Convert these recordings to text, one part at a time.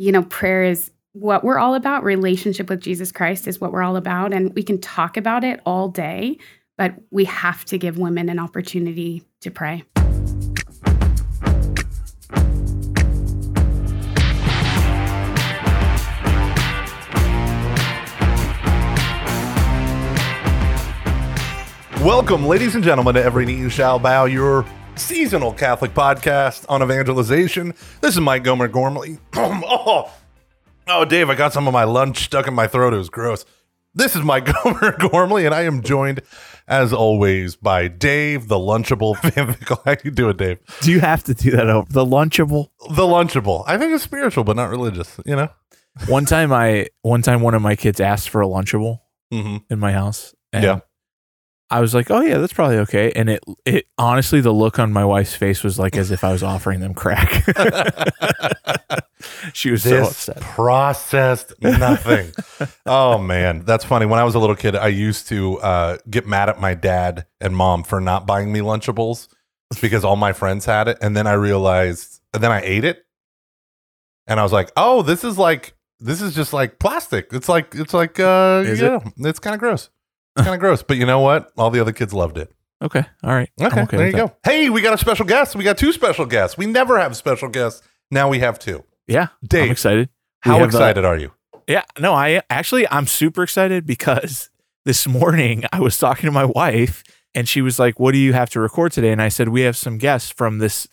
you know, prayer is what we're all about. Relationship with Jesus Christ is what we're all about. And we can talk about it all day, but we have to give women an opportunity to pray. Welcome, ladies and gentlemen, to Every Knee You Shall Bow, your seasonal Catholic podcast on evangelization. This is Mike Gomer Gormley. oh, oh, Dave, I got some of my lunch stuck in my throat. It was gross. This is Mike Gomer Gormley, and I am joined, as always, by Dave, the Lunchable Van Vickle. How you doing, Dave? Do you have to do that over the lunchable? The Lunchable. I think it's spiritual, but not religious. You know. One time, I one time one of my kids asked for a lunchable Mm-hmm. in my house. And Yeah. I was like, "Oh yeah, that's probably okay." And it it honestly, the look on my wife's face was like as if I was offering them crack. she was so This upset. processed nothing. oh man, that's funny. When I was a little kid, I used to uh, get mad at my dad and mom for not buying me Lunchables because all my friends had it, and then I realized, and then I ate it, and I was like, "Oh, this is like this is just like plastic. It's like it's like uh, Is you it? it's kind of gross. It's kind of gross." But you know what? All the other kids loved it. Okay, all right. I'm Okay, there you that. go. Hey, we got a special guest. We got two special guests. We never have special guests. Now we have two. Yeah, Dave, I'm excited. We How have, uh, excited are you? Yeah, no, I actually I'm super excited because this morning I was talking to my wife and she was like, "What do you have to record today?" And I said, "We have some guests from this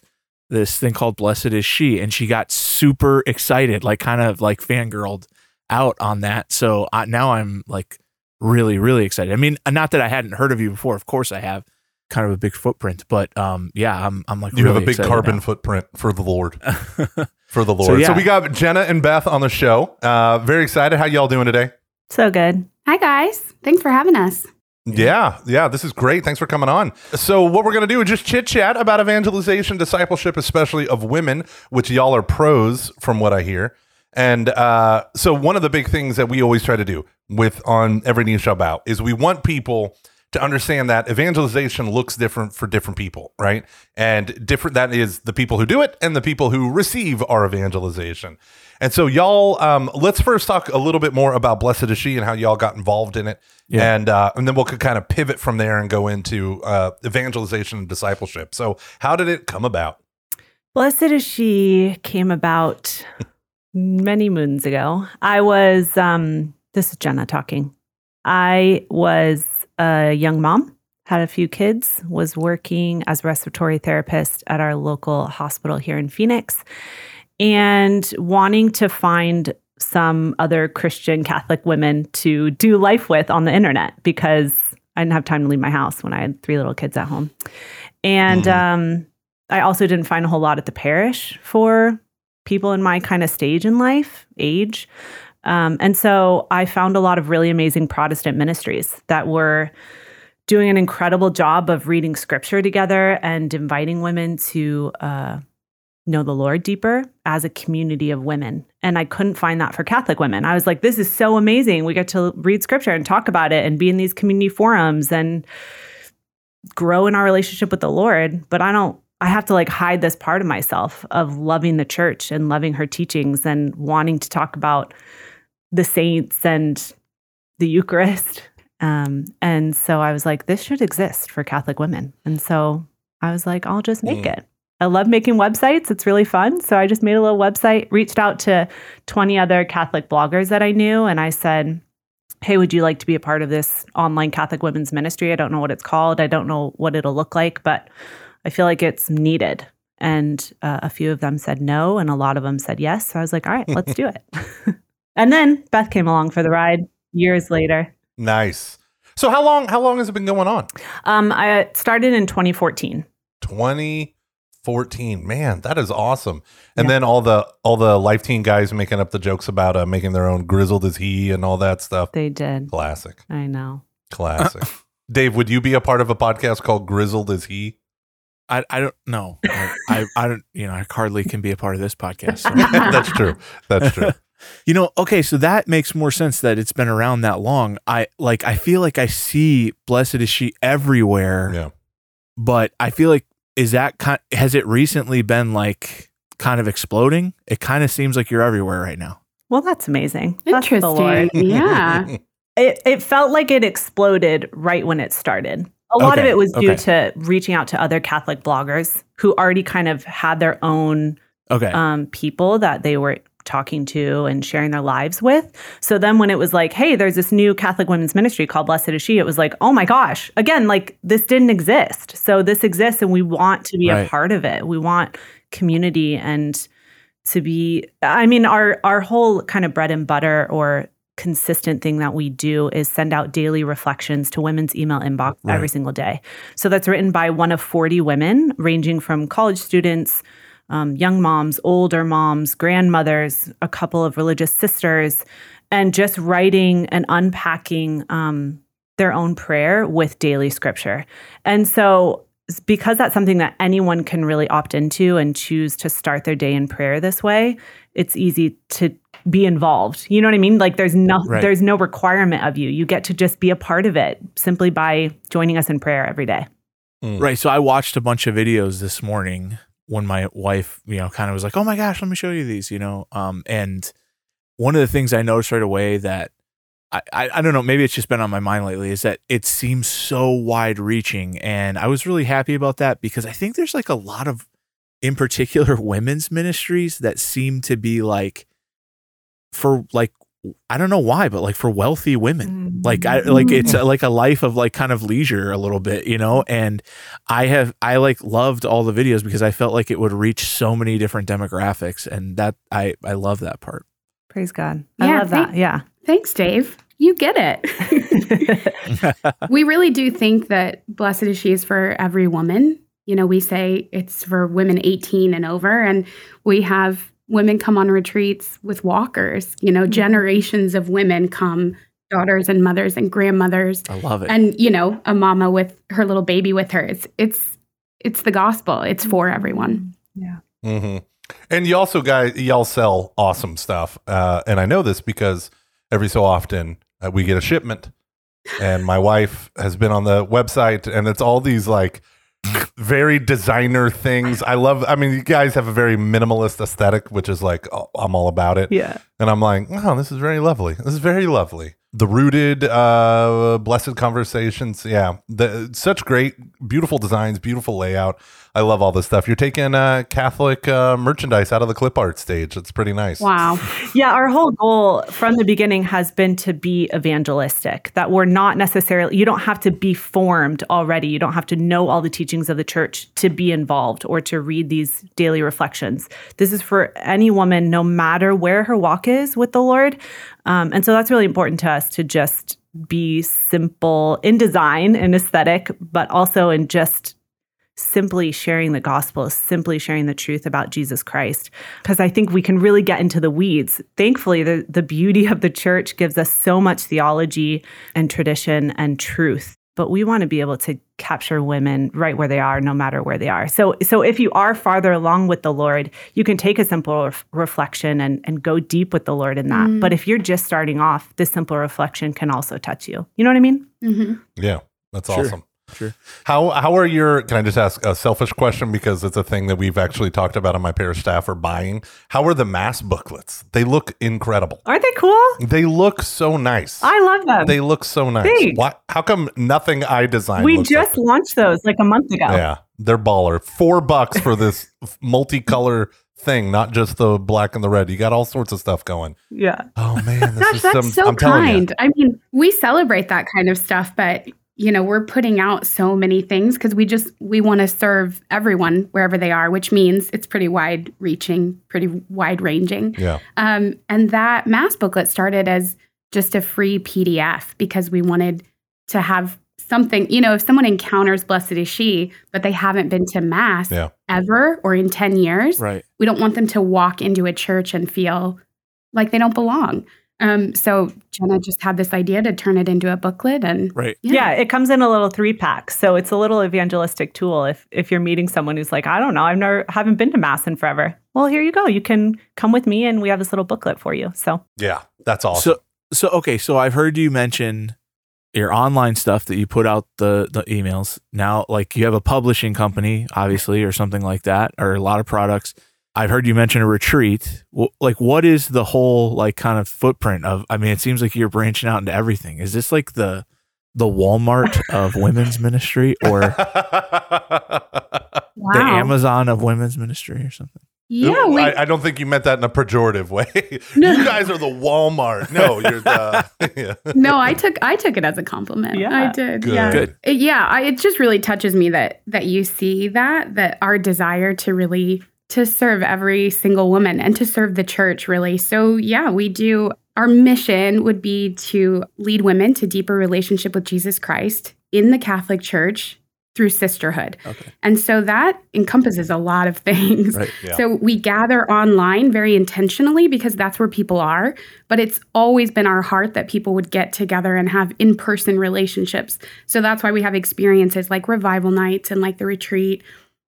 this thing called Blessed is She." And she got super excited, like kind of like fangirled out on that. So uh, now I'm like really really excited. I mean, not that I hadn't heard of you before. Of course I have. Kind of a big footprint, but um yeah, I'm I'm like You have a big carbon now. footprint for the Lord. For the Lord. So, yeah. we got Jenna and Beth on the show. Uh, very excited. How y'all doing today? So good. Hi, guys. Thanks for having us. Yeah, yeah, this is great. Thanks for coming on. So, what we're going to do is just chit chat about evangelization, discipleship, especially of women, which y'all are pros from what I hear. And uh, so, one of the big things that we always try to do with on Every Knee Shall Bow is we want people to understand that evangelization looks different for different people, right? And different that is the people who do it and the people who receive our evangelization. And so, y'all, um, let's first talk a little bit more about Blessed is She and how y'all got involved in it, Yeah. and uh, and then we'll kind of pivot from there and go into uh, evangelization and discipleship. So, how did it come about? Blessed is she came about many moons ago. I was um this is Jenna talking. I was a young mom, had a few kids, was working as a respiratory therapist at our local hospital here in Phoenix and wanting to find some other Christian Catholic women to do life with on the internet because I didn't have time to leave my house when I had three little kids at home. And Mhm. um, I also didn't find a whole lot at the parish for people in my kind of stage in life, age. Um, and so I found a lot of really amazing Protestant ministries that were doing an incredible job of reading scripture together and inviting women to uh, know the Lord deeper as a community of women. And I couldn't find that for Catholic women. I was like, this is so amazing. We get to read scripture and talk about it and be in these community forums and grow in our relationship with the Lord. But I don't, I have to like hide this part of myself of loving the church and loving her teachings and wanting to talk about the saints and the Eucharist. Um, and so I was like, this should exist for Catholic women. And so I was like, I'll just make Mm. it. I love making websites. It's really fun. So I just made a little website, reached out to 20 other Catholic bloggers that I knew, and I said, Hey, would you like to be a part of this online Catholic women's ministry? I don't know what it's called. I don't know what it'll look like, but I feel like it's needed. And uh, a few of them said no, and a lot of them said yes. So I was like, all right, let's do it. and then Beth came along for the ride years later. Nice. So, how long? How long has it been going on? Um, I started in 2014. 2014. Man, that is awesome. And Yeah. then all the all the life team guys making up the jokes about uh, making their own grizzled as he and all that stuff. They did. Classic. I know. Classic. Dave, would you be a part of a podcast called Grizzled as He? I, I don't know. I, I I don't you know I hardly can be a part of this podcast. so. That's true. That's true. You know, okay, so that makes more sense that it's been around that long. I like I feel like I see blessed is she everywhere, Yeah. but I feel like is that kind has it recently been like kind of exploding. It kind of seems like you're everywhere right now. Well, that's amazing. That's the Interesting. Lord. yeah. It, it felt like it exploded right when it started. A lot of it was due okay. to reaching out to other Catholic bloggers who already kind of had their own Okay. um, people that they were talking to and sharing their lives with. So then when it was like, hey, there's this new Catholic women's ministry called Blessed is She, it was like, oh my gosh, again, like this didn't exist. So this exists and we want to be Right. a part of it. We want community and to be I mean, our our whole kind of bread and butter or consistent thing that we do is send out daily reflections to women's email inbox every single day. So that's written by one of 40 women, ranging from college students, um, young moms, older moms, grandmothers, a couple of religious sisters, and just writing and unpacking um, their own prayer with daily scripture. And so, because that's something that anyone can really opt into and choose to start their day in prayer this way, it's easy to be involved. You know what I mean? Like there's no Right. there's no requirement of you. You get to just be a part of it simply by joining us in prayer every day. Right. So I watched a bunch of videos this morning when my wife, you know, kind of was like, "Oh my gosh, let me show you these," you know. Um, and one of the things I noticed right away that I, I, I don't know, maybe it's just been on my mind lately, is that it seems so wide reaching, and I was really happy about that because I think there's like a lot of, in particular, women's ministries that seem to be like, for like, I don't know why, but like for wealthy women like i mm-hmm. like it's a, like a life of like kind of leisure a little bit you know and i have i like loved all the videos because i felt like it would reach so many different demographics and that i i love that part Praise God. I Yeah, love that. Yeah. Thanks, Dave. You get it. we really do think that blessed is she is for every woman. You know, we say it's for women 18 and over, and we have women come on retreats with walkers. You know, generations of women come, daughters and mothers and grandmothers, i love it and you know, a mama with her little baby with her. It's it's it's the gospel. It's for everyone. Yeah. Mm-hmm. And you also guys, y'all sell awesome stuff, uh, and I know this because every so often uh, we get a shipment, and my wife has been on the website, and it's all these like very designer things. I love. I mean, you guys have a very minimalist aesthetic, which is like oh, I'm all about it. Yeah. And I'm like, oh, this is very lovely. This is very lovely. The rooted, uh, blessed conversations. Yeah. The, such great, beautiful designs, beautiful layout. I love all this stuff. You're taking uh, Catholic uh, merchandise out of the clip art stage. It's pretty nice. Wow. Yeah, our whole goal from the beginning has been to be evangelistic, that we're not necessarily, you don't have to be formed already. You don't have to know all the teachings of the church to be involved or to read these daily reflections. This is for any woman, no matter where her walk is with the Lord. Um, and so that's really important to us to just be simple in design and aesthetic, but also in just simply sharing the gospel, simply sharing the truth about Jesus Christ. Because I think we can really get into the weeds. Thankfully, the, the beauty of the church gives us so much theology and tradition and truth. But we want to be able to capture women right where they are, no matter where they are. So, so if you are farther along with the Lord, you can take a simple ref- reflection and, and go deep with the Lord in that. But if you're just starting off, this simple reflection can also touch you. You know what I mean? hmm Yeah. That's Sure. awesome. Sure. How how are your? Can I just ask a selfish question because it's a thing that we've actually talked about on my pair of staff are buying. How are the mass booklets? They look incredible. Aren't they cool? They look so nice. I love them. they look so nice. Thanks. Why? How come nothing I designed? we looks just like launched those like a month ago. yeah, they're baller. Four bucks for this multicolor thing, not just the black and the red. You got all sorts of stuff going. Yeah. Oh man, this Gosh, is that's some. so I'm kind. I mean, we celebrate that kind of stuff, but you know, we're putting out so many things because we just we want to serve everyone wherever they are, which means it's pretty wide reaching, pretty wide ranging. Yeah. Um, and that mass booklet started as just a free PDF because we wanted to have something, you know, if someone encounters Blessed is She, but they haven't been to Mass Yeah. ever or in 10 years, Right. we don't want them to walk into a church and feel like they don't belong. Um, so Jenna just had this idea to turn it into a booklet and Right. Yeah. it comes in a little three pack. So it's a little evangelistic tool if if you're meeting someone who's like, I don't know, I've never haven't been to mass in forever. Well, here you go. You can come with me and we have this little booklet for you. So Yeah. That's awesome. So so okay, so I've heard you mention your online stuff that you put out the the emails. Now like you have a publishing company obviously or something like that or a lot of products. I've heard you mention a retreat. Well, like, what is the whole like kind of footprint of? I mean, it seems like you're branching out into everything. Is this like the the Walmart of women's ministry or the Amazon of women's ministry or something? Yeah, we, I, I don't think you meant that in a pejorative way. No. you guys are the Walmart. No, you're the. yeah. no, I took I took it as a compliment. Yeah. I did. Good. Yeah. Good. It- yeah, I, it just really touches me that that you see that that our desire to really to serve every single woman and to serve the church really. So yeah, we do our mission would be to lead women to deeper relationship with Jesus Christ in the Catholic Church through sisterhood. Okay. And so that encompasses a lot of things. Right. Yeah. So we gather online very intentionally because that's where people are. But it's always been our heart that people would get together and have in person relationships. So that's why we have experiences like revival nights and like the retreat,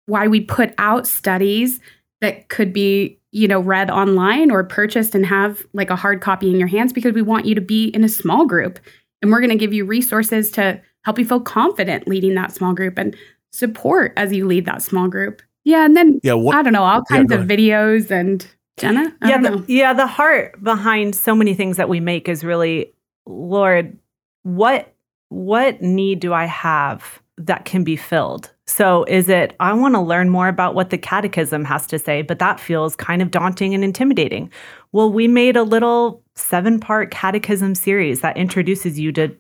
why we put out studies that could be, you know, read online or purchased and have like a hard copy in your hands because we want you to be in a small group. And we're going to give you resources to help you feel confident leading that small group and support as you lead that small group. Yeah. And then Yeah. What? I don't know, all kinds go of videos and Jenna. I yeah, don't the, yeah. The heart behind so many things that we make is really, Lord, what what need do I have that can be filled? So is it I want to learn more about what the catechism has to say, but that feels kind of daunting and intimidating. Well, we made a little seven part catechism series that introduces you to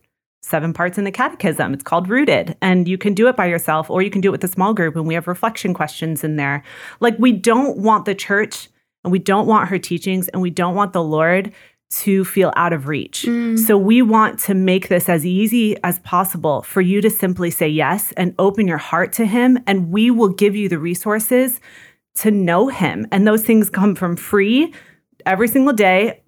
seven parts in the catechism. It's called Rooted, and you can do it by yourself or you can do it with a small group. And we have reflection questions in there. Like, we don't want the church and we don't want her teachings and we don't want the Lord to feel out of reach. Mm. So we want to make this as easy as possible for you to simply say yes and open your heart to Him, and we will give you the resources to know Him. And those things come from free every single day.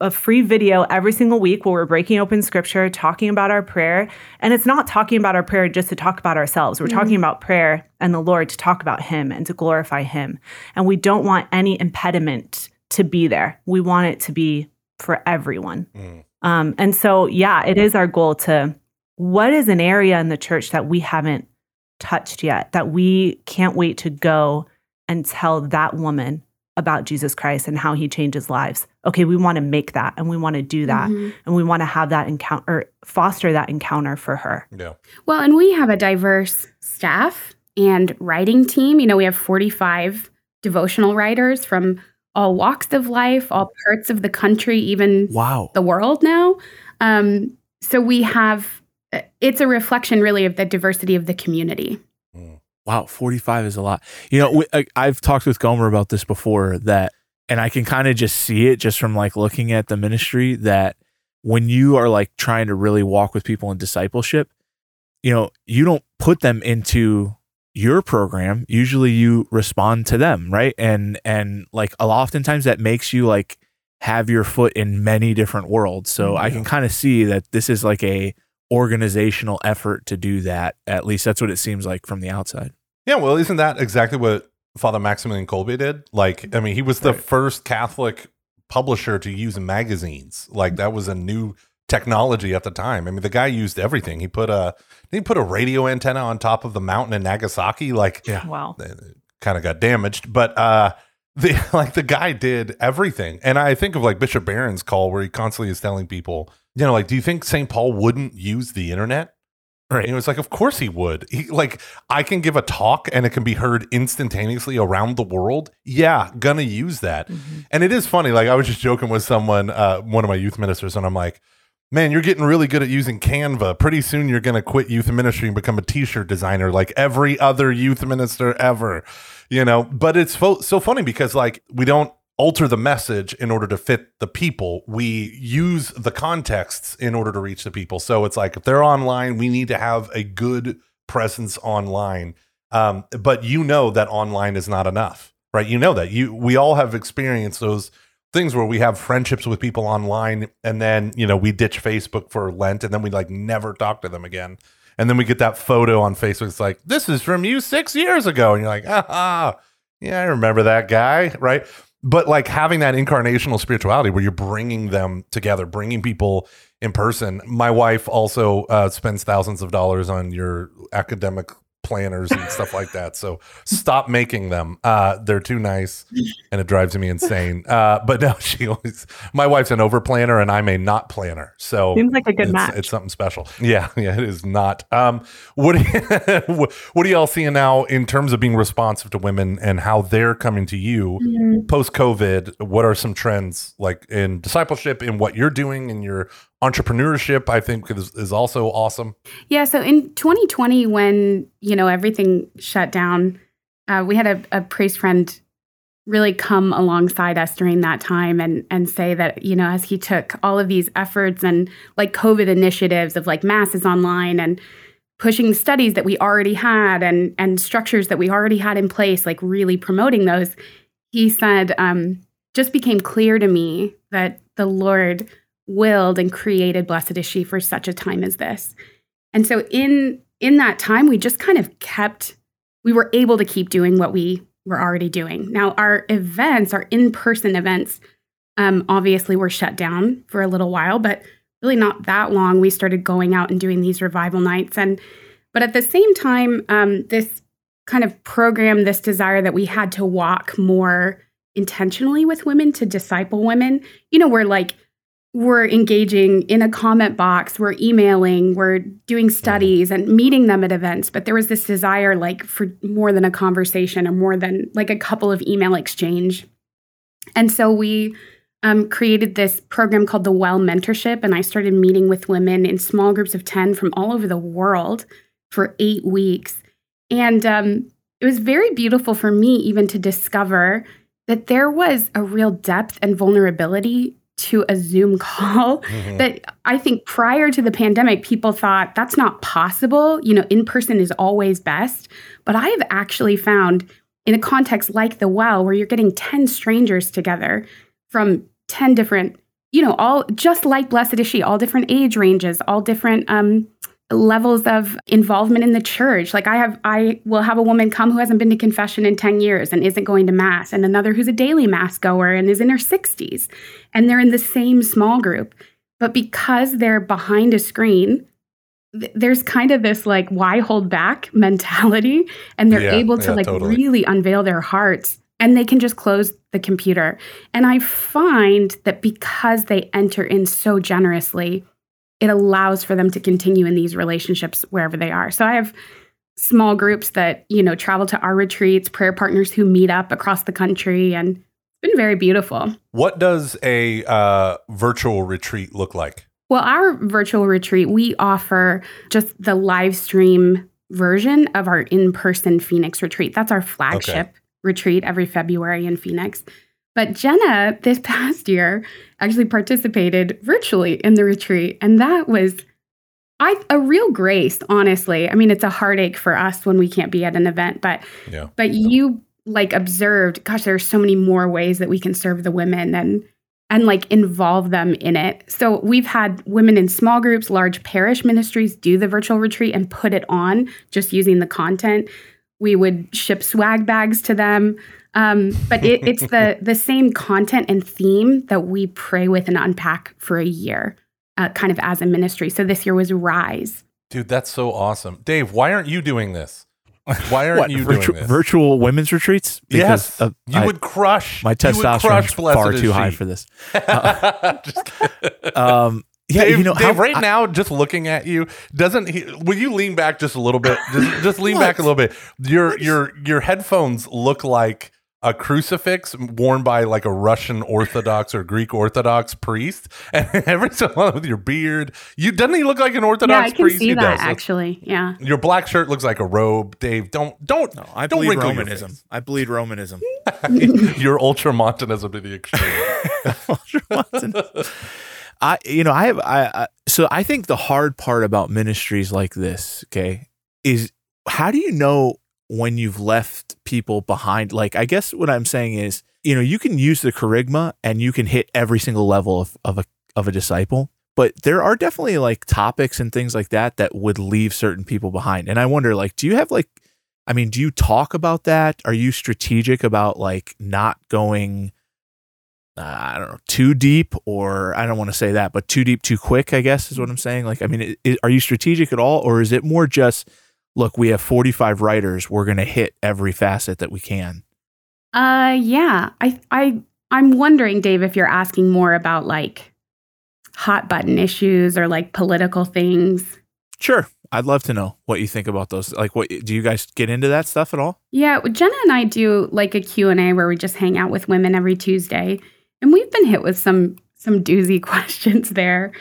A free video every single week where we're breaking open scripture, talking about our prayer. And it's not talking about our prayer just to talk about ourselves. We're talking about prayer and the Lord to talk about Him and to glorify Him. And we don't want any impediment to be there. We want it to be for everyone. Mm. Um, and so, yeah, it is our goal to what is an area in the church that we haven't touched yet, that we can't wait to go and tell that woman about Jesus Christ and how he changes lives. Okay, we want to make that and we want to do that Mhm. and we want to have that encounter, or foster that encounter for her. Yeah. Well, and we have a diverse staff and writing team. You know, we have 45 devotional writers from all walks of life, all parts of the country, even Wow. the world now. Um, so we have, it's a reflection really of the diversity of the community. Mm. Wow, 45 is a lot. You know, we, I've talked with Gomer about this before that, and I can kind of just see it just from like looking at the ministry that when you are like trying to really walk with people in discipleship, you know, you don't put them into your program. Usually you respond to them, right? And, and like a lot, oftentimes that makes you like have your foot in many different worlds. So I can kind of see that this is like a organizational effort to do that. At least that's what it seems like from the outside. Yeah, well, isn't that exactly what Father Maximilian Kolbe did? Like, I mean, he was the Right. first Catholic publisher to use magazines. Like, that was a new technology at the time. I mean, the guy used everything. He put a he put a radio antenna on top of the mountain in Nagasaki. Like, Yeah. Wow. kind of got damaged, but uh, the like the guy did everything. And I think of like Bishop Barron's call where he constantly is telling people, you know, like, do you think St. Paul wouldn't use the internet? Right. And it was like, of course he would. He like, I can give a talk and it can be heard instantaneously around the world. Yeah, gonna use that. And it is funny. Like I was just joking with someone, uh, one of my youth ministers, and I'm like, man, you're getting really good at using Canva. Pretty soon you're gonna quit youth ministry and become a t-shirt designer like every other youth minister ever. You know, but it's fo- so funny because like we don't alter the message in order to fit the people. We use the contexts in order to reach the people. So it's like if they're online, we need to have a good presence online. Um, but you know that online is not enough, right? You know that you we all have experienced those things where we have friendships with people online and then you know we ditch Facebook for Lent and then we like never talk to them again. And then we get that photo on Facebook. It's like, this is from you six years ago. And you're like, ah, yeah, I remember that guy. Right. But like having that incarnational spirituality where you're bringing them together, bringing people in person. My wife also uh, spends thousands of dollars on your academic planners and stuff like that. So stop making them. Uh, they're too nice, and it drives me insane. Uh, but no, she always. My wife's an over planner, and I'm a not planner. So Seems like a good it's, match. It's something special. Yeah, yeah, it is not. Um, what do you, what are y'all seeing now in terms of being responsive to women and how they're coming to you Mm-hmm. post COVID? What are some trends like in discipleship in what you're doing in your entrepreneurship? I think is, is also awesome. Yeah. So in 2020, when you know everything shut down, uh, we had a, a priest friend really come alongside us during that time and and say that you know as he took all of these efforts and like COVID initiatives of like masses online and pushing studies that we already had and and structures that we already had in place, like really promoting those, he said, um, just became clear to me that the Lord willed and created Blessed is She for such a time as this. And so in in that time, we just kind of kept, we were able to keep doing what we were already doing. Now, our events, our in-person events, um, obviously were shut down for a little while, but really not that long. We started going out and doing these revival nights. And but at the same time, um, this kind of program, this desire that we had to walk more intentionally with women to disciple women, you know, we're like we're engaging in a comment box, we're emailing, we're doing studies and meeting them at events. But there was this desire, like, for more than a conversation or more than like a couple of email exchange. And so we um, created this program called the Well Mentorship. And I started meeting with women in small groups of 10 from all over the world for eight weeks. And um, it was very beautiful for me, even to discover that there was a real depth and vulnerability to a Zoom call Mhm. that I think prior to the pandemic, people thought that's not possible. You know, in person is always best. But I have actually found in a context like the well, where you're getting 10 strangers together from 10 different, you know, all just like Blessed is She, all different age ranges, all different um, levels of involvement in the church. Like I have, I will have a woman come who hasn't been to confession in 10 years and isn't going to mass, and another who's a daily mass goer and is in her 60s. And they're in the same small group. But because they're behind a screen, th- there's kind of this like, why hold back mentality? And they're Yeah, able to yeah, like totally. really unveil their hearts and they can just close the computer. And I find that because they enter in so generously, it allows for them to continue in these relationships wherever they are. So I have small groups that, you know, travel to our retreats, prayer partners who meet up across the country and it's been very beautiful. What does a uh, virtual retreat look like? Well, our virtual retreat, we offer just the live stream version of our in person Phoenix retreat. That's our flagship retreat every February in Phoenix. But Jenna, this past year, actually participated virtually in the retreat. And that was I, a real grace, honestly. I mean, it's a heartache for us when we can't be at an event, but Yeah. but you like observed gosh there are so many more ways that we can serve the women and and like involve them in it so we've had women in small groups large parish ministries do the virtual retreat and put it on just using the content we would ship swag bags to them um, but it, it's the the same content and theme that we pray with and unpack for a year uh, kind of as a ministry so this year was rise Dude, that's so awesome. Dave, why aren't you doing this? Why aren't What, you virtu- doing this? virtual women's retreats? yes. Because of- you I- would crush. my testosterone crush is far is too high for this. Just. Um, yeah, Dave, you know, Dave how, right I- now, just looking at you, doesn't he? Will you lean back just a little bit? Just, just lean back a little bit. Your your your headphones look like a crucifix worn by like a Russian Orthodox or Greek Orthodox priest, and every so long with your beard, you doesn't he look like an Orthodox yeah i can priest? see He that does. actually yeah Your black shirt looks like a robe, Dave. Don't don't no, I don't bleed wrinkle your Romanism. I bleed Romanism. Your ultramontanism to the extreme. I, you know, I have, I, I, so I think the hard part about ministries like this, okay, is how do you know when you've left people behind? Like, I guess what I'm saying is, you know, you can use the charisma and you can hit every single level of, of a, of a disciple, but there are definitely like topics and things like that that would leave certain people behind. And I wonder, like, do you have like, I mean, do you talk about that? Are you strategic about like not going, uh, I don't know, too deep, or I don't want to say that, but too deep, too quick, I guess is what I'm saying. Like, I mean, are you strategic at all, or is it more just look, we have 45 writers. We're going to hit every facet that we can. Uh, yeah. I, I, I'm wondering, Dave, if you're asking more about like hot button issues or like political things. Sure. I'd love to know what you think about those. Like, what do you guys get into that stuff at all? Yeah, Jenna and I do like a Q&A where we just hang out with women every Tuesday. And we've been hit with some some doozy questions there.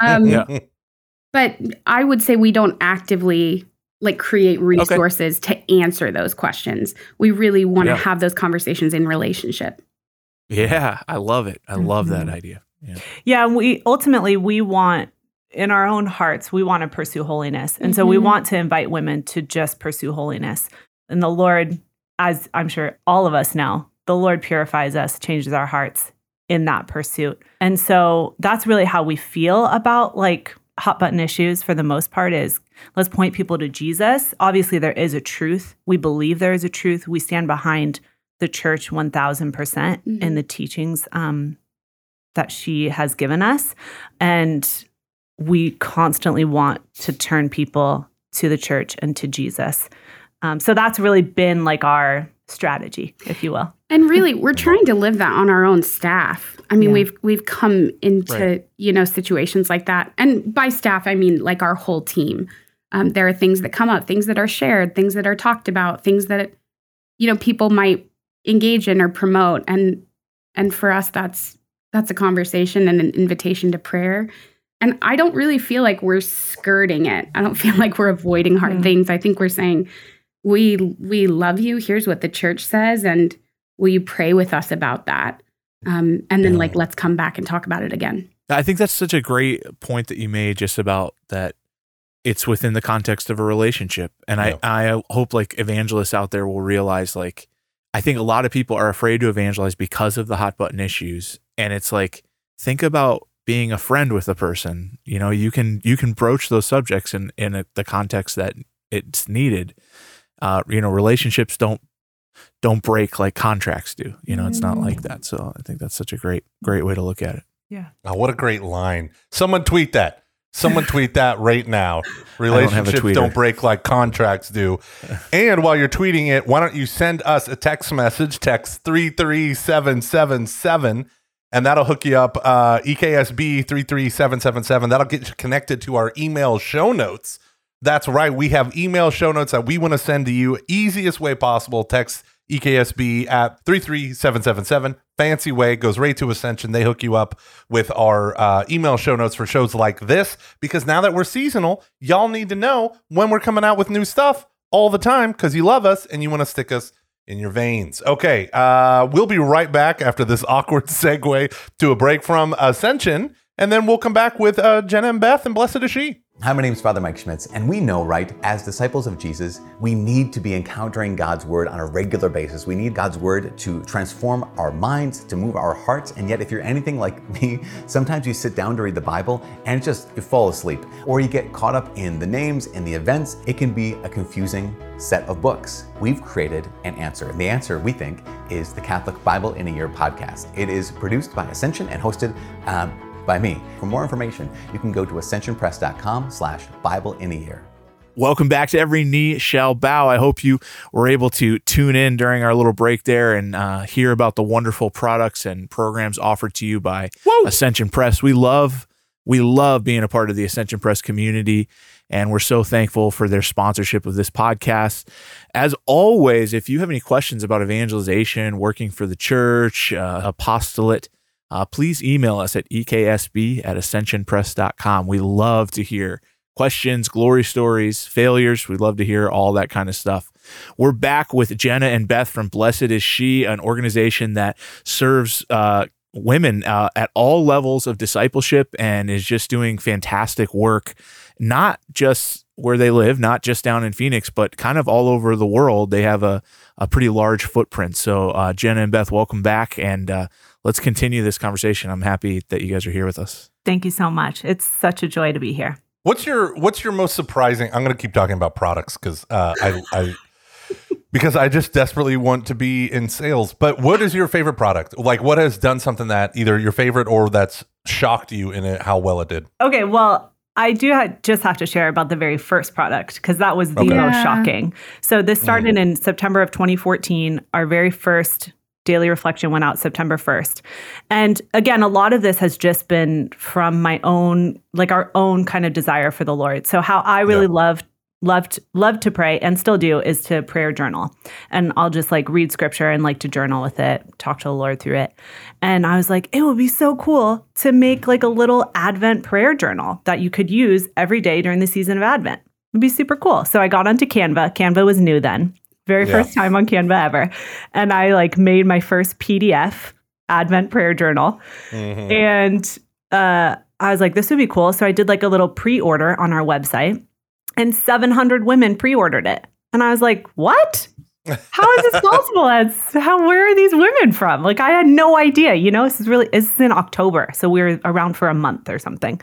Um, Yeah. But I would say we don't actively like create resources to answer those questions. We really want to Yeah. have those conversations in relationship. Yeah, I love it. I love that Mhm. idea. Yeah. Yeah, and we ultimately we want in our own hearts we want to pursue holiness. And so we Mhm. want to invite women to just pursue holiness. And the Lord as I'm sure all of us know, the Lord purifies us, changes our hearts in that pursuit. And so that's really how we feel about like hot button issues for the most part is let's point people to Jesus. Obviously there is a truth. We believe there is a truth. We stand behind the church 1000% in the teachings um, that she has given us. And we constantly want to turn people to the church and to Jesus. Um, so that's really been like our strategy, if you will. And really, we're trying to live that on our own staff. I mean, Yeah. we've we've come into Right. you know situations like that, and by staff I mean like our whole team. Um, there are things that come up, things that are shared, things that are talked about, things that you know people might engage in or promote, and and for us, that's that's a conversation and an invitation to prayer. And I don't really feel like we're skirting it. I don't feel like we're avoiding hard Mm. things. I think we're saying we we love you. Here's what the church says, and will you pray with us about that? Um, and then Yeah. like let's come back and talk about it again. I think that's such a great point that you made just about that it's within the context of a relationship. And Yeah. I, I hope like evangelists out there will realize like I think a lot of people are afraid to evangelize because of the hot button issues. And it's like think about being a friend with a person. You know, you can you can broach those subjects in in a, the context that it's needed. Uh, you know, relationships don't don't break like contracts do. You know, it's not like that. So I think that's such a great great way to look at it. Oh, what a great line. Someone tweet that. Someone tweet that right now. don't Relationships don't break like contracts do. And while you're tweeting it, why don't you send us a text message, text 33777, and that'll hook you up. Uh, EKSB 33777. That'll get you connected to our email show notes. That's right. We have email show notes that we want to send to you. Easiest way possible. Text EKSB at 33777. Fancy way goes right to Ascension. They hook you up with our uh, email show notes for shows like this because now that we're seasonal, y'all need to know when we're coming out with new stuff all the time because you love us and you want to stick us in your veins. Okay, uh, we'll be right back after this awkward segue to a break from Ascension, and then we'll come back with uh, Jenna and Beth and Blessed is She. Hi, my name is Father Mike Schmitz, and we know, right, as disciples of Jesus, we need to be encountering God's Word on a regular basis. We need God's Word to transform our minds, to move our hearts, and yet, if you're anything like me, sometimes you sit down to read the Bible and just you fall asleep, or you get caught up in the names and the events. It can be a confusing set of books. We've created an answer, and the answer, we think, is the Catholic Bible in a Year podcast. It is produced by Ascension and hosted um, by me. For more information, you can go to ascensionpress.com slash Bible in a year. Welcome back to Every Knee Shall Bow. I hope you were able to tune in during our little break there and uh, hear about the wonderful products and programs offered to you by Ascension Press. We love we love being a part of the Ascension Press community, and we're so thankful for their sponsorship of this podcast. As always, if you have any questions about evangelization, working for the church, uh, apostolate, uh, please email us at eksb at ascensionpress.com. We love to hear questions, glory stories, failures. We'd love to hear all that kind of stuff. We're back with Jenna and Beth from Blessed is She, an organization that serves uh, women uh, at all levels of discipleship and is just doing fantastic work, not just where they live, not just down in Phoenix, but kind of all over the world. They have a, a pretty large footprint. So, uh, Jenna and Beth, welcome back. And uh, let's continue this conversation. I'm happy that you guys are here with us. Thank you so much. It's such a joy to be here. What's your What's your most surprising? I'm going to keep talking about products because uh, I, I because I just desperately want to be in sales. But what is your favorite product? Like, what has done something that either your favorite or that's shocked you in it, how well it did? Okay, well, I do ha- just have to share about the very first product because that was the Okay. most Yeah. shocking. So this started in September of 2014. Our very first daily reflection went out September 1st. And again, a lot of this has just been from my own, like our own kind of desire for the Lord. So how I really Yeah. loved loved loved to pray and still do is to prayer journal and i'll just like read scripture and like to journal with it talk to the lord through it and i was like it would be so cool to make like a little advent prayer journal that you could use every day during the season of advent it'd be super cool so i got onto canva canva was new then very Yeah. first time on canva ever and i like made my first pdf advent prayer journal Mhm. and uh, I was like, this would be cool. So I did like a little pre order on our website, and 700 women pre ordered it. And I was like, what? How is this possible? As how where are these women from? Like I had no idea. You know, this is really this is in October, so we were around for a month or something.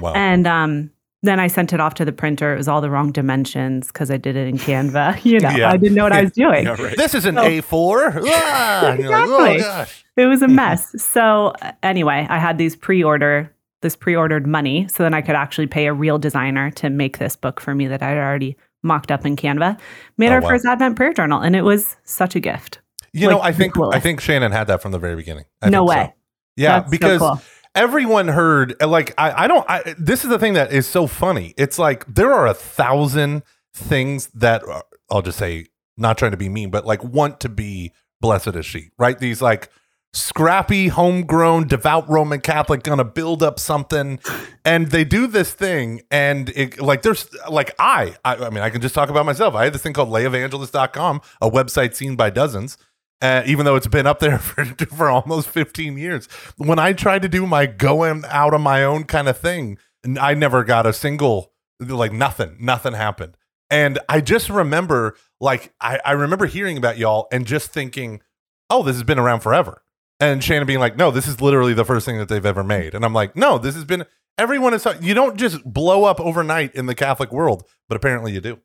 Wow. And um, then I sent it off to the printer. It was all the wrong dimensions because I did it in Canva. You know, Yeah. I didn't know what I was doing. Yeah, right. this is an So- A4. Ah, and you're like, oh, Exactly. gosh. it was a mess. So uh, anyway, I had these pre-order this pre-ordered money so then I could actually pay a real designer to make this book for me that I'd already mocked up in Canva. Made Oh, our wow. first Advent prayer journal and it was such a gift. You Like, know, I the think I think Shannon had that from the very beginning. I no think so. way. Yeah, That's so because cool. Everyone heard uh, like I, I don't I, this is the thing that is so funny. It's like there are a thousand things that are, i'll just say not trying to be mean but like want to be blessed is she right? These like scrappy homegrown devout roman catholic gonna build up something and they do this thing and it like there's like i i, I mean i can just talk about myself. I had this thing called layevangelist.com a website seen by dozens uh, even though it's been up there for, for almost 15 years. When I tried to do my going out on my own kind of thing, I never got a single, like nothing, nothing happened. And I just remember, like, I, I remember hearing about y'all and just thinking, oh, this has been around forever. And Shannon being like, no, this is literally the first thing that they've ever made. And I'm like, no, this has been, everyone is, you don't just blow up overnight in the Catholic world, but apparently you do.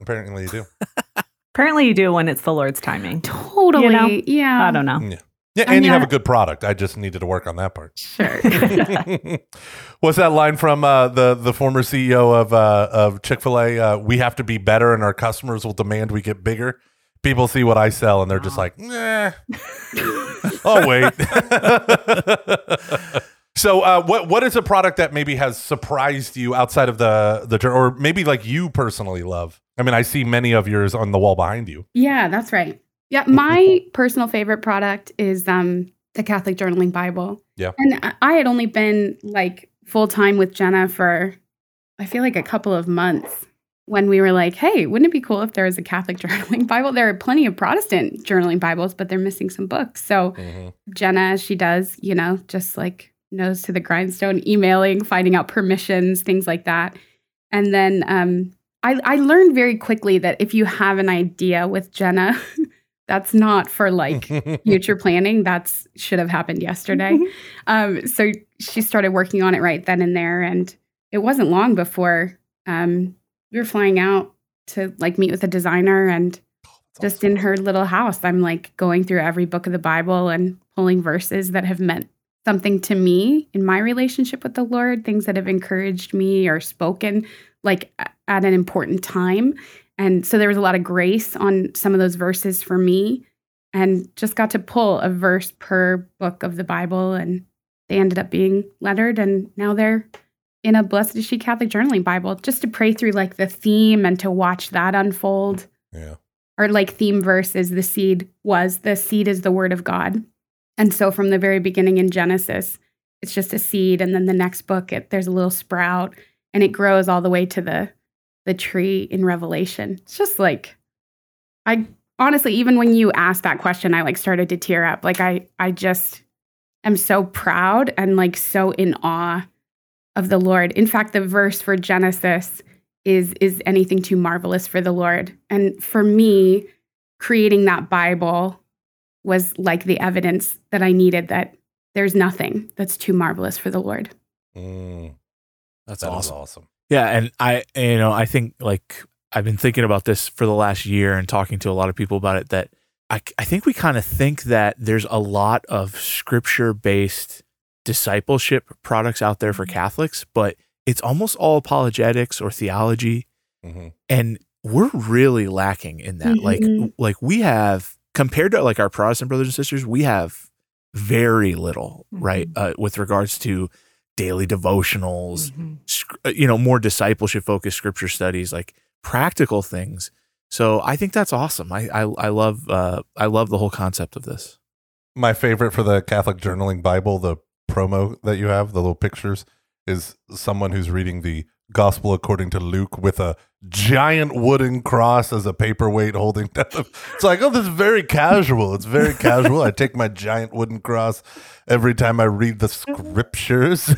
Apparently you do. Apparently you do when it's the Lord's timing. Totally. You know? Yeah. I don't know. Yeah, I and you mean, have a good product. I just needed to work on that part. Sure. What's that line from uh, the the former CEO of uh, of Chick Fil A? Uh, we have to be better, and our customers will demand we get bigger. People see what I sell, and they're just like, nah. oh wait. So, uh, what what is a product that maybe has surprised you outside of the the or maybe like you personally love? I mean, I see many of yours on the wall behind you. yeah, that's right. Yeah, my personal favorite product is um the Catholic Journaling Bible. Yeah. And I- I had only been like full time with Jenna for I feel like a couple of months when we were like, hey, wouldn't it be cool if there was a Catholic journaling Bible? There are plenty of Protestant journaling Bibles, but they're missing some books. So Jenna, she does, you know, just like nose to the grindstone, emailing, finding out permissions, things like that. And then um, I, I learned very quickly that if you have an idea with Jenna, that's not for like future planning. That's should have happened yesterday. um, so she started working on it right then and there, and it wasn't long before um, we were flying out to like meet with a designer and just in her little house i'm like going through every book of the bible and pulling verses that have meant something to me in my relationship with the lord things that have encouraged me or spoken like at an important time and so there was a lot of grace on some of those verses for me and just got to pull a verse per book of the bible and they ended up being lettered and now they're in a blessed is she catholic journaling bible just to pray through like the theme and to watch that unfold yeah. our like theme verse is the seed was the seed is the word of God. And so from the very beginning in Genesis, it's just a seed and then the next book it, there's a little sprout and it grows all the way to the the tree in Revelation. It's just like I honestly even when you asked that question I like started to tear up. Like I I just am so proud and like so in awe of the Lord. In fact, the verse for Genesis is is anything too marvelous for the Lord. And for me, creating that Bible was like the evidence that I needed that there's nothing that's too marvelous for the Lord. Mm, That's that is awesome. awesome. Yeah, and I, you know, I think like I've been thinking about this for the last year and talking to a lot of people about it. That I, I think we kind of think that there's a lot of scripture based discipleship products out there for Catholics, but it's almost all apologetics or theology Mhm. and we're really lacking in that like Mhm. like we have compared to like our protestant brothers and sisters we have very little right uh, with regards to daily devotionals Mhm. sc- uh, you know more discipleship focused scripture studies like practical things. So i think that's awesome. I i, I love uh i love the whole concept of this. My favorite for the Catholic Journaling Bible, the promo that you have, the little pictures, is someone who's reading the Gospel according to Luke with a giant wooden cross as a paperweight holding. It's like, oh, this is very casual. It's very casual. I take my giant wooden cross every time I read the scriptures.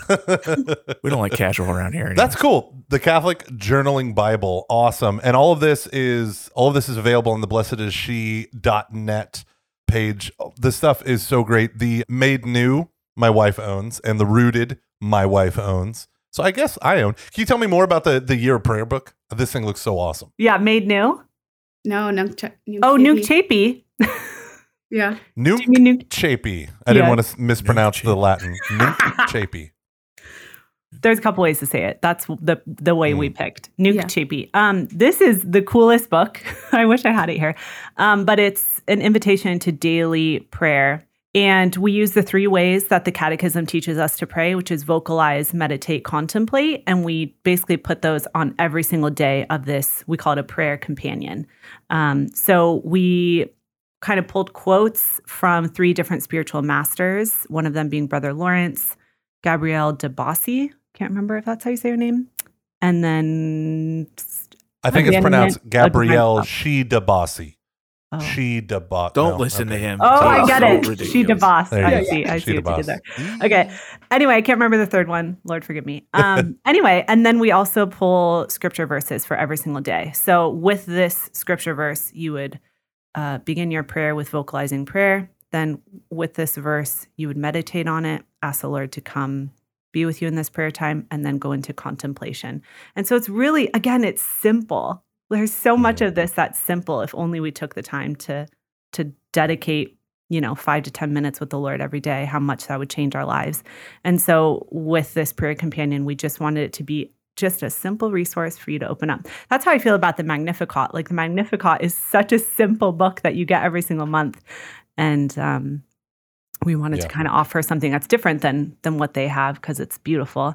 we don't like casual around here That's cool. The Catholic Journaling Bible, awesome. And all of this is all of this is available on the blessedisshe.net page. This stuff is so great. The Made New, my wife owns, and the Rooted, my wife owns. So I guess I own. Can you tell me more about the the year of prayer book? This thing looks so awesome. Yeah, made new. No, Nunk. Ch- Nuke Oh, Chapey. Nuke Chapey. Yeah. Nuke Do you mean Nuke? Chapey. I didn't want to mispronounce Nuke the Latin. Nuke Chapey. There's a couple ways to say it. That's the the way we picked. Nuke Yeah. Chapey. Um, this is the coolest book. I wish I had it here. Um, but it's an invitation to daily prayer. And we use the three ways that the Catechism teaches us to pray, which is vocalize, meditate, contemplate. And we basically put those on every single day of this. We call it a prayer companion. Um, so we kind of pulled quotes from three different spiritual masters, one of them being Brother Lawrence, Gabrielle de Bossis. Can't remember if that's how you say her name. And then I think it's pronounced Gabrielle Oh. She de Bossy. Oh, She de Bossy. don't listen to him oh I get so it. ridiculous. She de Boss. There you I go. see. I She see de what you did there. Okay. Anyway, I can't remember the third one. Lord forgive me. Um, anyway, and then we also pull scripture verses for every single day. So with this scripture verse, you would uh, begin your prayer with vocalizing prayer. Then with this verse, you would meditate on it, ask the Lord to come be with you in this prayer time, and then go into contemplation. And so it's really, again, it's simple. There's so much of this that's simple if only we took the time to to dedicate you know, five to 10 minutes with the Lord every day, how much that would change our lives. And so, with this prayer companion, we just wanted it to be just a simple resource for you to open up. That's how I feel about the Magnificat. Like, the Magnificat is such a simple book that you get every single month. And um, we wanted Yeah. to kind of offer something that's different than than what they have because it's beautiful,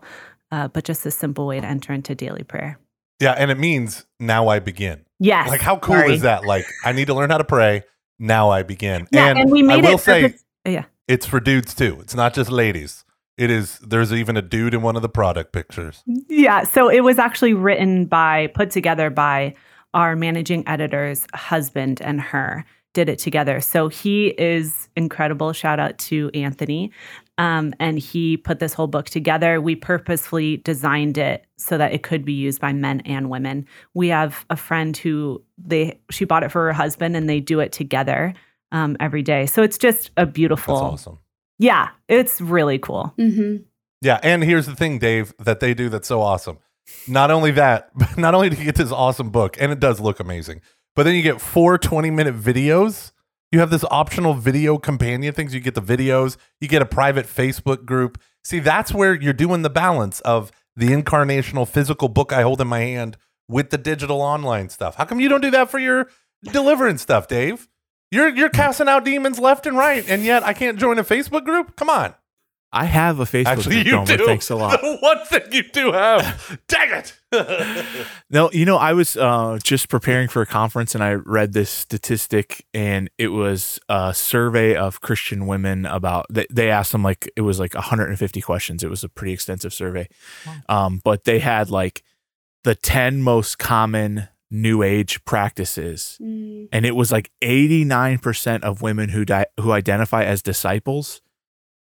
uh, but just a simple way to enter into daily prayer. Yeah, and it means now I begin. Yes. Like how cool sorry. is that? Like I need to learn how to pray. Now I begin. Yeah, and, we made I will it. say purpose- uh, yeah. it's for dudes too. It's not just ladies. It is. There's even a dude in one of the product pictures. Yeah. So it was actually written by, put together by our managing editor's husband and her did it together. So he is incredible. Shout out to Anthony. Um, and he put this whole book together. We purposefully designed it so that it could be used by men and women. We have a friend who they she bought it for her husband and they do it together um, every day. So it's just a That's beautiful. awesome. Yeah, it's really cool. Mm-hmm. Yeah, and here's the thing, Dave, that they do that's so awesome. Not only that, but not only do you get this awesome book, and it does look amazing, but then you get four 20 minute videos. You have this optional video companion things. You get the videos, you get a private Facebook group. See, that's where you're doing the balance of the incarnational physical book I hold in my hand with the digital online stuff. How come you don't do that for your deliverance stuff, Dave? You're you're hmm. casting out demons left and right, and yet I can't join a Facebook group? Come on. I have a Facebook Actually, group, you Gomer. do. Thanks a lot. The one thing you do have. Dang it. No, you know, I was uh, just preparing for a conference and I read this statistic, and it was a survey of Christian women about. They, they asked them like it was like 150 questions. It was a pretty extensive survey, um, but they had like the 10 most common New Age practices, Mm. and it was like 89 percent of women who di- who identify as disciples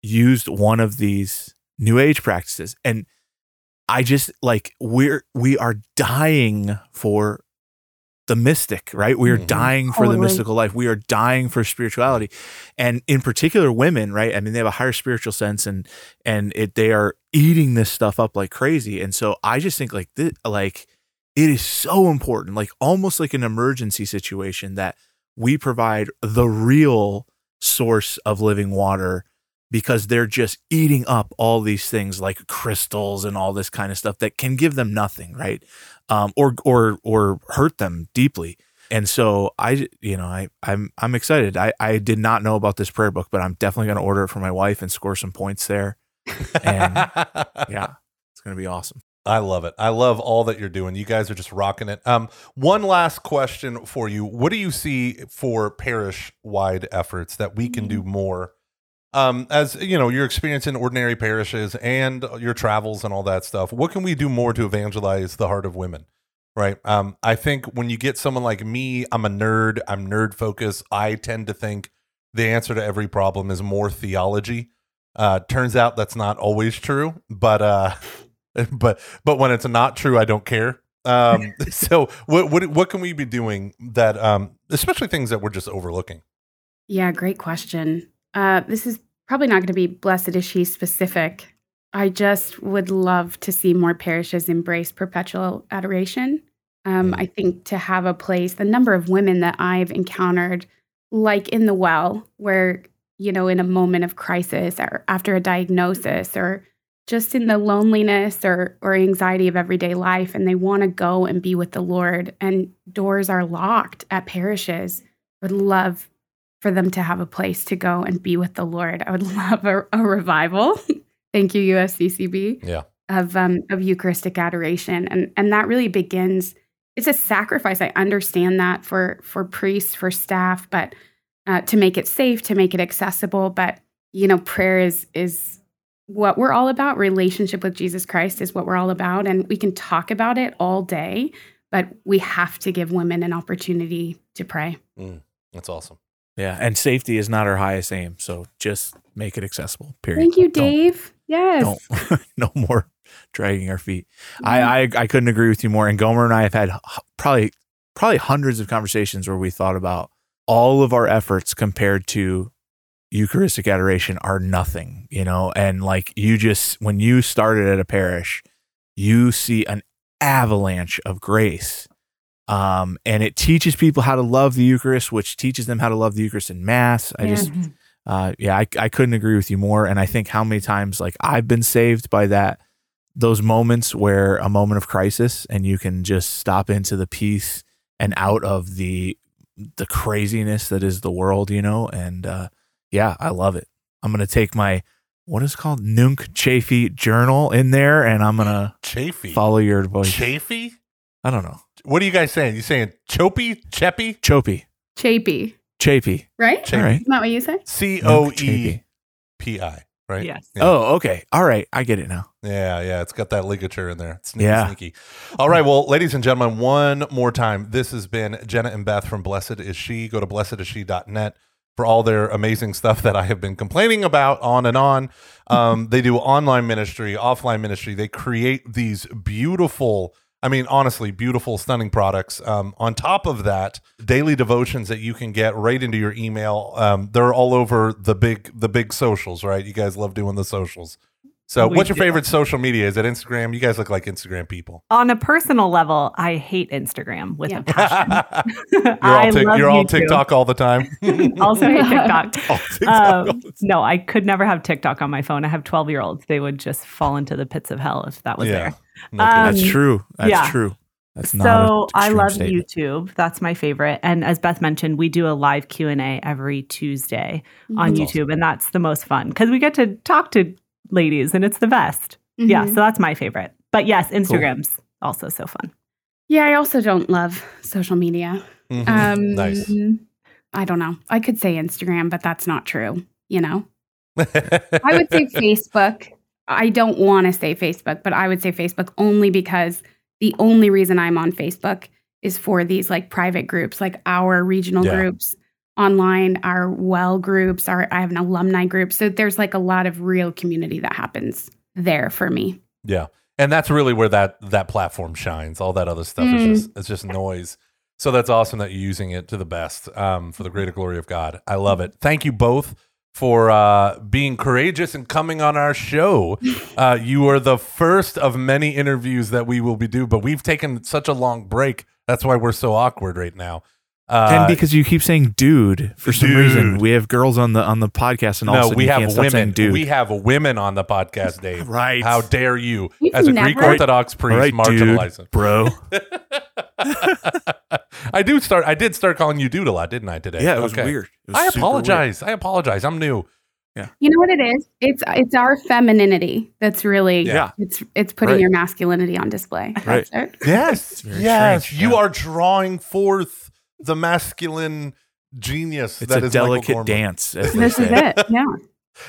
used one of these New Age practices, and I just like we're we are dying for the mystic, right? We are Mhm. dying for the mystical life. We are dying for spirituality, and in particular, women, right? I mean, they have a higher spiritual sense, and and it they are eating this stuff up like crazy. And so I just think like this, like it is so important, like almost like an emergency situation that we provide the real source of living water because they're just eating up all these things like crystals and all this kind of stuff that can give them nothing, right? Um, or or or hurt them deeply. And so I, you know, I I'm I'm excited. I I did not know about this prayer book, but I'm definitely going to order it for my wife and score some points there. And yeah, it's going to be awesome. I love it. I love all that you're doing. You guys are just rocking it. Um, one last question for you: What do you see for parish-wide efforts that we can do more? Um, as you know, your experience in ordinary parishes and your travels and all that stuff. What can we do more to evangelize the heart of women? Right. Um, I think when you get someone like me, I'm a nerd. I'm nerd focused. I tend to think the answer to every problem is more theology. Uh, turns out that's not always true, but uh, but but when it's not true, I don't care. Um, so what what what can we be doing that, um, especially things that we're just overlooking? Yeah, great question. Uh, this is probably not going to be blessed is she specific. I just would love to see more parishes embrace perpetual adoration. Um, Mm. I think to have a place, the number of women that I've encountered, like in the well, where, you know, in a moment of crisis or after a diagnosis or just in the loneliness or, or anxiety of everyday life, and they want to go and be with the Lord, and doors are locked at parishes, would love for them to have a place to go and be with the Lord. I would love a, a revival. Thank you, USCCB Yeah. of um, of Eucharistic adoration, and and that really begins. It's a sacrifice. I understand that for for priests, for staff, but uh, to make it safe, to make it accessible. But you know, prayer is is what we're all about. Relationship with Jesus Christ is what we're all about, and we can talk about it all day, but we have to give women an opportunity to pray. That's awesome. Yeah, and safety is not our highest aim, so just make it accessible. Period. Thank you, Don't- Dave. yes. Don't, no more dragging our feet. I, I I couldn't agree with you more. And Gomer and I have had probably probably hundreds of conversations where we thought about all of our efforts compared to Eucharistic adoration are nothing, you know. And like you just when you started at a parish, you see an avalanche of grace. Um, and it teaches people how to love the Eucharist, which teaches them how to love the Eucharist in Mass. I Yeah. just uh, yeah, I, I couldn't agree with you more. And I think how many times like I've been saved by that, those moments where a moment of crisis and you can just stop into the peace and out of the the craziness that is the world, you know. And uh, yeah, I love it. I'm gonna take my what is called Nunc Chafee journal in there, and I'm gonna Chafee. follow your voice. Chafee? I don't know, What are you guys saying? You saying Chopey? Cheppy? Chopey, Chapey, Chapey. right? Chapey. All right. Isn't that what you say? C O Nunc E Chafee. P I. Right? Yes. Yeah. Oh, okay. All right, I get it now. Yeah, yeah, it's got that ligature in there. Sneaky, Yeah. sneaky. All right, well, ladies and gentlemen, one more time. This has been Jenna and Beth from Blessed Is She. Go to blessedisshe.net for all their amazing stuff that I have been complaining about on and on. Um, they do online ministry, offline ministry. They create these beautiful, I mean, honestly, beautiful, stunning products. Um, on top of that, daily devotions that you can get right into your email. Um, they're all over the big, the big socials, right? You guys love doing the socials. So, We what's your do. favorite social media? Is it Instagram? You guys look like Instagram people. On a personal level, I hate Instagram with Yeah. a passion. you're all, tic- love you're all TikTok all the time. Also hate TikTok. TikTok Um, no, I could never have TikTok on my phone. I have 12 year olds. They would just fall into the pits of hell if that was Yeah. there. No Um. That's true. That's yeah. true. That's not. so I love statement. YouTube. That's my favorite. And as Beth mentioned, we do a live Q and A every Tuesday on That's YouTube, and that's the most fun because we get to talk to ladies, and it's the best. Yeah, Mhm. so that's my favorite. But yes, Instagram's also so fun. Yeah, I also don't love social media. Mhm. Um, nice. I don't know. I could say Instagram, but that's not true. You know, I would say Facebook. I don't want to say Facebook, but I would say Facebook only because the only reason I'm on Facebook is for these like private groups, like our regional Yeah. groups online, our well groups, our I have an alumni group. So there's like a lot of real community that happens there for me. Yeah, and that's really where that that platform shines. All that other stuff Mm. is just it's just noise. So that's awesome that you're using it to the best um, for the greater glory of God. I love it. Thank you both for uh, being courageous and coming on our show. Uh, you are the first of many interviews that we will be do, but we've taken such a long break. That's why we're so awkward right now. Uh, and because you keep saying dude for some dude. reason, we have girls on the on the podcast, and all of a no, we have can't stop saying women. dude. We have women on the podcast, Dave. Right. How dare you, You've as a Greek Orthodox priest, all right, marginalize dude, bro. I do start. I did start calling you dude a lot, didn't I? Today. Yeah, it was Okay. weird. It was I super apologize. I apologize. I'm new. Yeah. You know what it is? It's it's our femininity that's really Yeah. it's it's putting Right. your masculinity on display. Right. That's it. Yes, yes. strange, You yeah. are drawing forth the masculine genius It's that a is delicate dance, as they This is it. Yeah.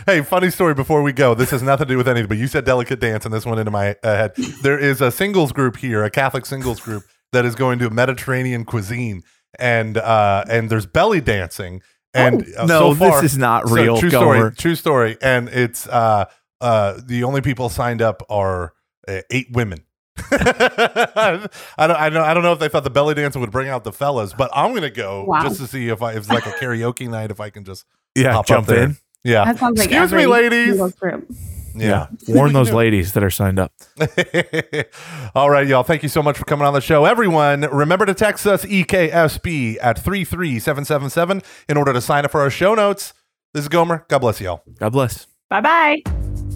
Hey, funny story before we go. This has nothing to do with anything, but you said delicate dance, and this went into my uh, head. There is a singles group here, a Catholic singles group that is going to Mediterranean cuisine, and uh, and there's belly dancing. And uh, No, so far, this is not so real. true Gomer. story. True story. And it's uh, uh, the only people signed up are uh, eight women. I don't. I don't. I don't know if they thought the belly dancing would bring out the fellas, but I'm gonna go Wow. just to see if I if it's like a karaoke night. If I can just Yeah, hop jump up there. in. Yeah. That sounds like Excuse me, ladies. single group. Yeah. Warn those ladies that are signed up. All right, y'all. Thank you so much for coming on the show. Everyone, remember to text us EKSB at 33777 in order to sign up for our show notes. This is Gomer. God bless y'all. God bless. Bye bye.